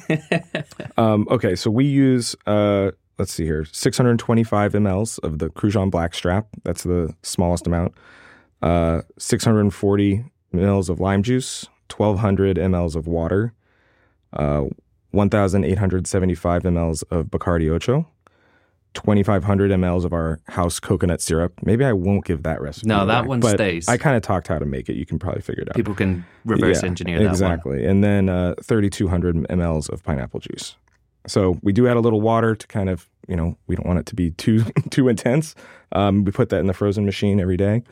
um, okay, so we use uh, let's see here, 625 mLs of the Cruzan Blackstrap. That's the smallest amount. Uh, 640 mLs of lime juice, 1200 mLs of water, uh, 1875 mLs of Bacardi Ocho. 2,500 mLs of our house coconut syrup. Maybe I won't give that recipe. No, that one but stays. I kind of talked how to make it. You can probably figure it out. People can reverse Yeah, engineer that one. exactly. And then uh, 3,200 mLs of pineapple juice. So we do add a little water to kind of, you know, we don't want it to be too too intense. Um, we put that in the frozen machine every day.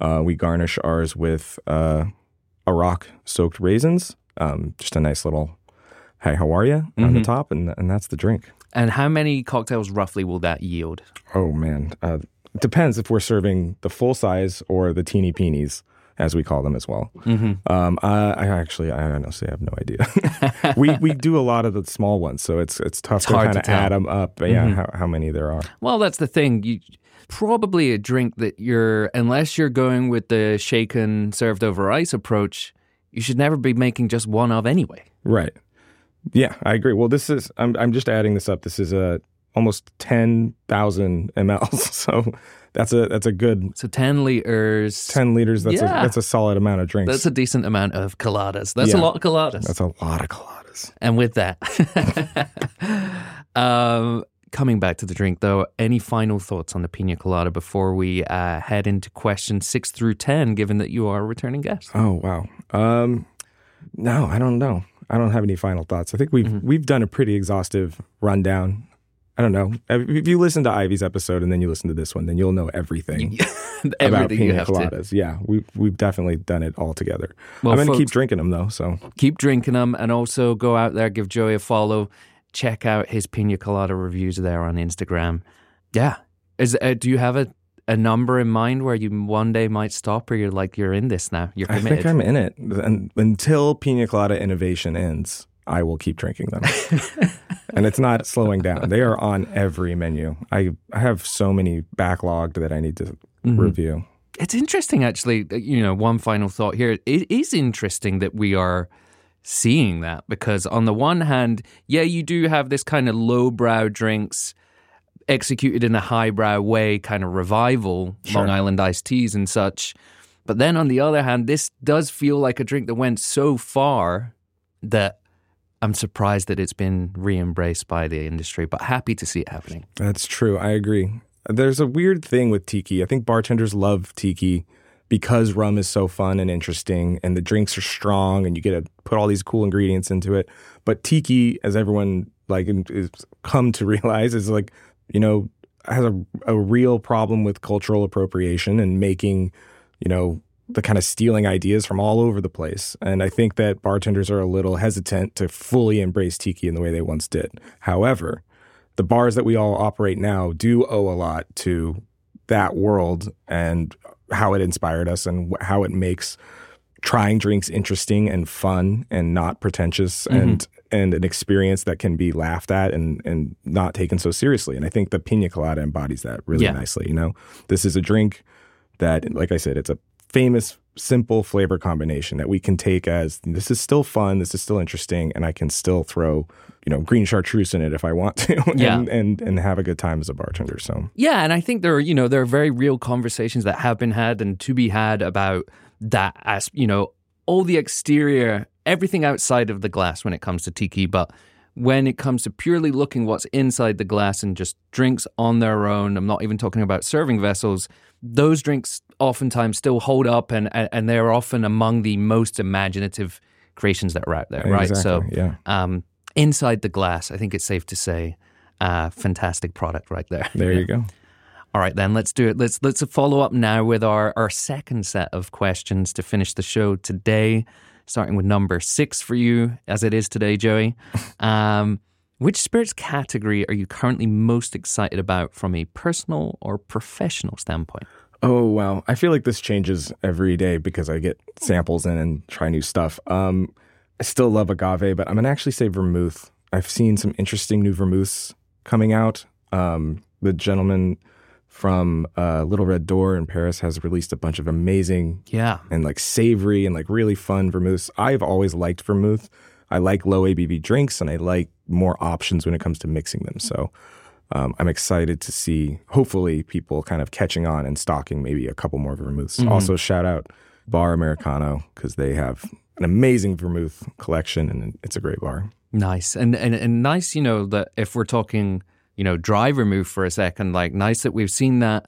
Uh, we garnish ours with uh, arak soaked raisins. Um, just a nice little "Hey, how are you?" on the Mhm. top, and and that's the drink. And how many cocktails roughly will that yield? Oh man, uh, depends if we're serving the full size or the teeny peenies, as we call them as well. Mm-hmm. Um, I, I actually, I honestly have no idea. we we do a lot of the small ones, so it's it's tough It's to kind of add them up. But yeah, how, how many there are? Well, that's the thing. You probably a drink that you're unless you're going with the shaken served over ice approach, you should never be making just one of anyway. Right. Yeah, I agree. Well, this is I'm I'm just adding this up. This is a almost ten thousand mLs, so that's a that's a good So 10 liters. ten liters. That's Yeah. a that's a solid amount of drinks. That's a decent amount of coladas. That's a lot of coladas. that's a lot of coladas. And with that, um, coming back to the drink though, any final thoughts on the pina colada before we uh, head into questions six through 10, given that you are a returning guest? Oh wow. Um, no, I don't know. I don't have any final thoughts. I think we've Mhm. we've done a pretty exhaustive rundown. I don't know. If you listen to Ivy's episode and then you listen to this one, then you'll know everything about Everything you pina have to. coladas. Yeah, we we've definitely done it all together. Well, I'm gonna folks, keep drinking them though. So keep drinking them and also go out there, give Joey a follow. Check out his pina colada reviews there on Instagram. Yeah. Is uh, Do you have a, a number in mind where you one day might stop or you're like, you're in this now? You're I think I'm in it. And until pina colada innovation ends, I will keep drinking them. and it's not slowing down. They are on every menu. I I have so many backlogged that I need to Mhm. review. It's interesting, actually. You know, one final thought here. It is interesting that we are seeing that because, on the one hand, yeah, you do have this kind of lowbrow drinks executed in a highbrow way, kind of revival, Sure. Long Island iced teas and such. But then on the other hand, this does feel like a drink that went so far that I'm surprised that it's been re embraced by the industry, but happy to see it happening. That's true. I agree. There's a weird thing with tiki. I think bartenders love tiki because rum is so fun and interesting and the drinks are strong and you get to put all these cool ingredients into it. But tiki, as everyone like is come to realize, is like, you know, has a, a real problem with cultural appropriation and making, you know, the kind of stealing ideas from all over the place. And I think that bartenders are a little hesitant to fully embrace tiki in the way they once did. However, the bars that we all operate now do owe a lot to that world and how it inspired us and how it makes trying drinks interesting and fun and not pretentious mm-hmm. and and an experience that can be laughed at and and not taken so seriously. And I think the pina colada embodies that really Yeah. nicely. You know, this is a drink that, like I said, it's a famous, simple flavor combination that we can take as this is still fun, this is still interesting, and I can still throw, you know, green chartreuse in it if I want to, Yeah. and, and and have a good time as a bartender. So Yeah, and I think there are, you know, there are very real conversations that have been had and to be had about that as, you know, all the exterior, everything outside of the glass when it comes to tiki, but when it comes to purely looking what's inside the glass and just drinks on their own, I'm not even talking about serving vessels, those drinks oftentimes still hold up and and they're often among the most imaginative creations that are out there, right? So yeah, um, inside the glass, I think it's safe to say, uh, fantastic product right there. there Yeah. you go. All right, then let's do it. Let's let's follow up now with our our second set of questions to finish the show today. Starting with number six for you, as it is today, Joey. Um, Which spirits category are you currently most excited about from a personal or professional standpoint? Oh wow, I feel like this changes every day because I get samples in and try new stuff. Um, I still love agave, but I'm gonna actually say vermouth. I've seen some interesting new vermouths coming out. Um, the gentleman from uh, Little Red Door in Paris has released a bunch of amazing Yeah. and like savory and like really fun vermouths. I've always liked vermouth. I like low ABV drinks and I like more options when it comes to mixing them. So um, I'm excited to see hopefully people kind of catching on and stocking maybe a couple more vermouths. Also, shout out Bar Americano because they have an amazing vermouth collection and it's a great bar. Nice. And, and and nice, you know, that if we're talking, you know, dry vermouth for a second, like nice that we've seen that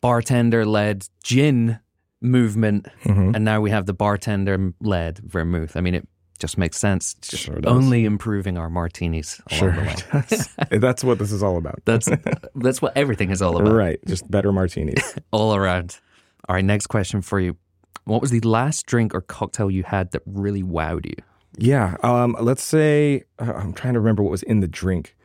bartender led gin movement and now we have the bartender led vermouth. I mean it just makes sense. Just Sure does. only improving our martinis way. That's what this is all about. That's that's what everything is all about. right. Just better martinis. All around. All right, next question for you. What was the last drink or cocktail you had that really wowed you? Yeah. Um, let's say uh, I'm trying to remember what was in the drink.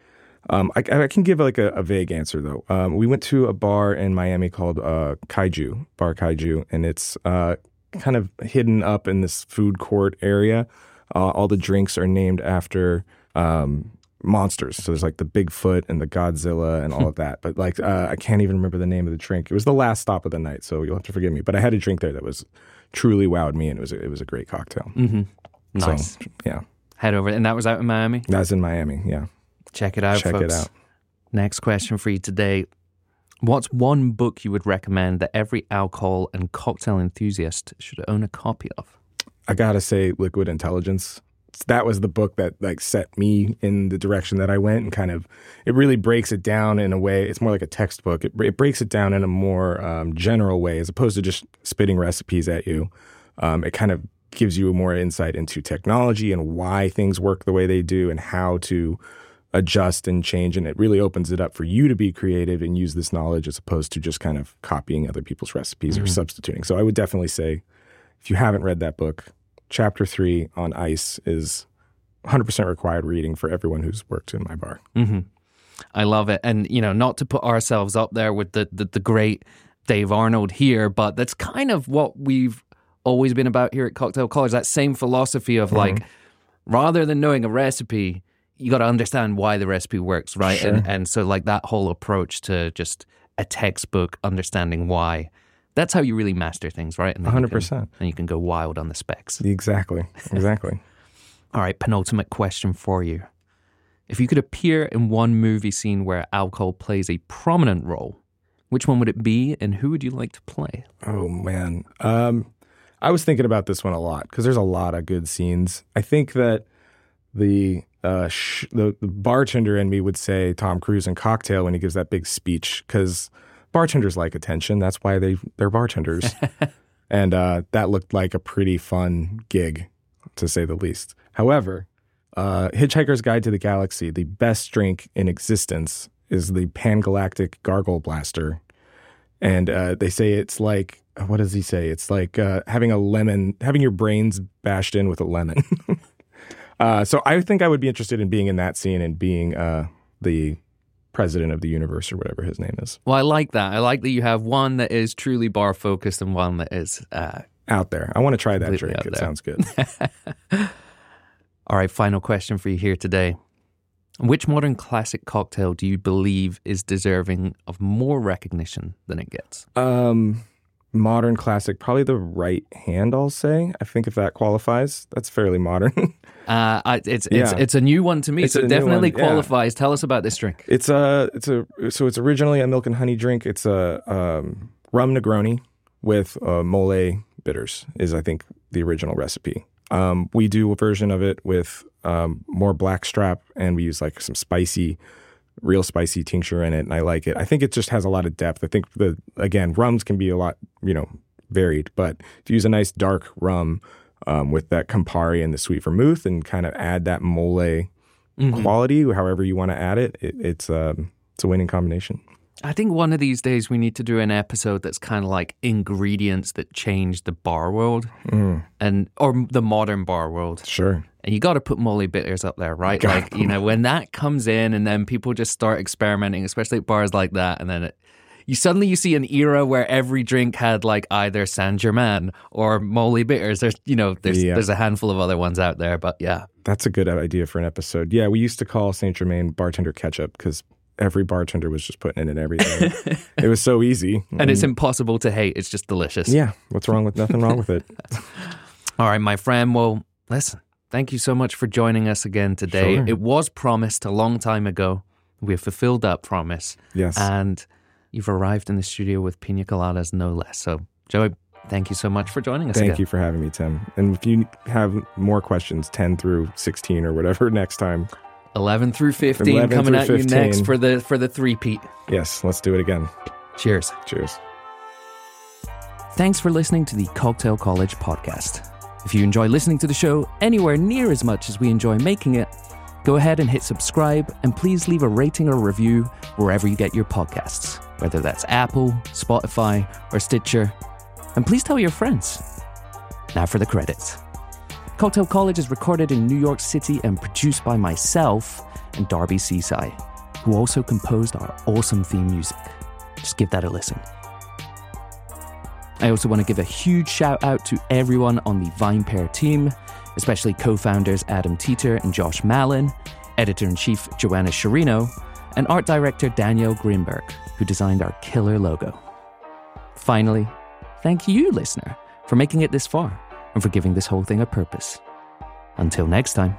Um, I, I can give like a, a vague answer though. Um, we went to a bar in Miami called uh, Kaiju Bar Kaiju, and it's uh, kind of hidden up in this food court area. Uh, all the drinks are named after um, monsters. So there's like the Bigfoot and the Godzilla and all of that. But like uh, I can't even remember the name of the drink. It was the last stop of the night, so you'll have to forgive me. But I had a drink there that was truly wowed me, and it was a, it was a great cocktail. Nice. So, yeah, Head over, and that was out in Miami. that's in Miami. Yeah. Check it out, Check folks. it out. Next question for you today. What's one book you would recommend that every alcohol and cocktail enthusiast should own a copy of? I gotta say, Liquid Intelligence. That was the book that like set me in the direction that I went, and kind of it really breaks it down in a way. It's more like a textbook. It, it breaks it down in a more um, general way, as opposed to just spitting recipes at you. Um, it kind of gives you more insight into technology and why things work the way they do, and how to adjust and change. And it really opens it up for you to be creative and use this knowledge as opposed to just kind of copying other people's recipes or mm-hmm. substituting. So I would definitely say if you haven't read that book, chapter three on ice is 100% required reading for everyone who's worked in my bar. Mm-hmm. I love it. And, you know, not to put ourselves up there with the, the, the great Dave Arnold here, but that's kind of what we've always been about here at Cocktail College. That same philosophy of like, mm-hmm. rather than knowing a recipe, you got to understand why the recipe works, right? And, and so, like, that whole approach to just a textbook, understanding why. That's how you really master things, right? And then you can- 100%. And you can go wild on the specs. Exactly. Exactly. All right, penultimate question for you. If you could appear in one movie scene where alcohol plays a prominent role, which one would it be and who would you like to play? oh, man. Um, I was thinking about this one a lot because there's a lot of good scenes. I think that the, uh, sh- the the bartender in me would say Tom Cruise in Cocktail when he gives that big speech because bartenders like attention. That's why they they're bartenders, and uh, that looked like a pretty fun gig, to say the least. However, uh, Hitchhiker's Guide to the Galaxy, the best drink in existence is the Pangalactic Gargle Blaster, and uh, they say it's like what does he say? It's like uh, having a lemon, having your brains bashed in with a lemon. uh, so I think I would be interested in being in that scene and being uh, the president of the universe or whatever his name is Well, I like that. I like that you have one that is truly bar focused and one that is. Uh, out there. I want to try that drink. It there. sounds good. all right, final question for you here today. Which modern classic cocktail do you believe is deserving of more recognition than it gets? um, modern classic, probably the right hand. I'll say. I think if that qualifies, that's fairly modern. Uh, it's it's Yeah. it's a new one to me, It's so it definitely one, yeah. qualifies. Tell us about this drink. It's a it's a so it's originally a milk and honey drink. It's a um, rum Negroni with uh, mole bitters is I think the original recipe. Um, we do a version of it with um, more blackstrap, and we use like some spicy, real spicy tincture in it, and I like it. I think it just has a lot of depth. I think the again rums can be a lot you know varied, but if you use a nice dark rum um, with that Campari and the sweet vermouth, and kind of add that mole quality, however you want to add it, it it's um, it's a winning combination. I think one of these days we need to do an episode that's kind of like ingredients that changed the bar world and or the modern bar world. Sure. And you got to put mole bitters up there, right? Like, you know, when that comes in and then people just start experimenting, especially at bars like that, and then it, you suddenly you see an era where every drink had like either Saint Germain or mole bitters. There's, you know, there's Yeah. there's a handful of other ones out there, but yeah. That's a good idea for an episode. Yeah, we used to call Saint Germain bartender ketchup because every bartender was just putting it in everything. it was so easy. And it's mm. impossible to hate. It's just delicious. yeah, what's wrong with nothing wrong with it? All right, my friend. Well, listen, thank you so much for joining us again today. Sure. It was promised a long time ago. We have fulfilled that promise. Yes. And you've arrived in the studio with pina coladas, no less. So, Joey, thank you so much for joining us Thank again. you for having me, Tim. And if you have more questions, 10 through 16 or whatever next time, 11 through 15 11 coming through at you next for the for the three-peat. yes, let's do it again. Cheers. Cheers. Thanks for listening to the Cocktail College podcast. If you enjoy listening to the show anywhere near as much as we enjoy making it, go ahead and hit subscribe and please leave a rating or review wherever you get your podcasts, whether that's Apple, Spotify, or Stitcher. And please tell your friends. Now for the credits. Cocktail College is recorded in New York City and produced by myself and Darby Cicci, who also composed our awesome theme music. Just give that a listen. I also want to give a huge shout out to everyone on the VinePair team, especially co founders Adam Teeter and Josh Malin, editor in chief Joanna Sciarrino, and art director Danielle Grinberg, who designed our killer logo. Finally, thank you, listener, for making it this far and for giving this whole thing a purpose. Until next time.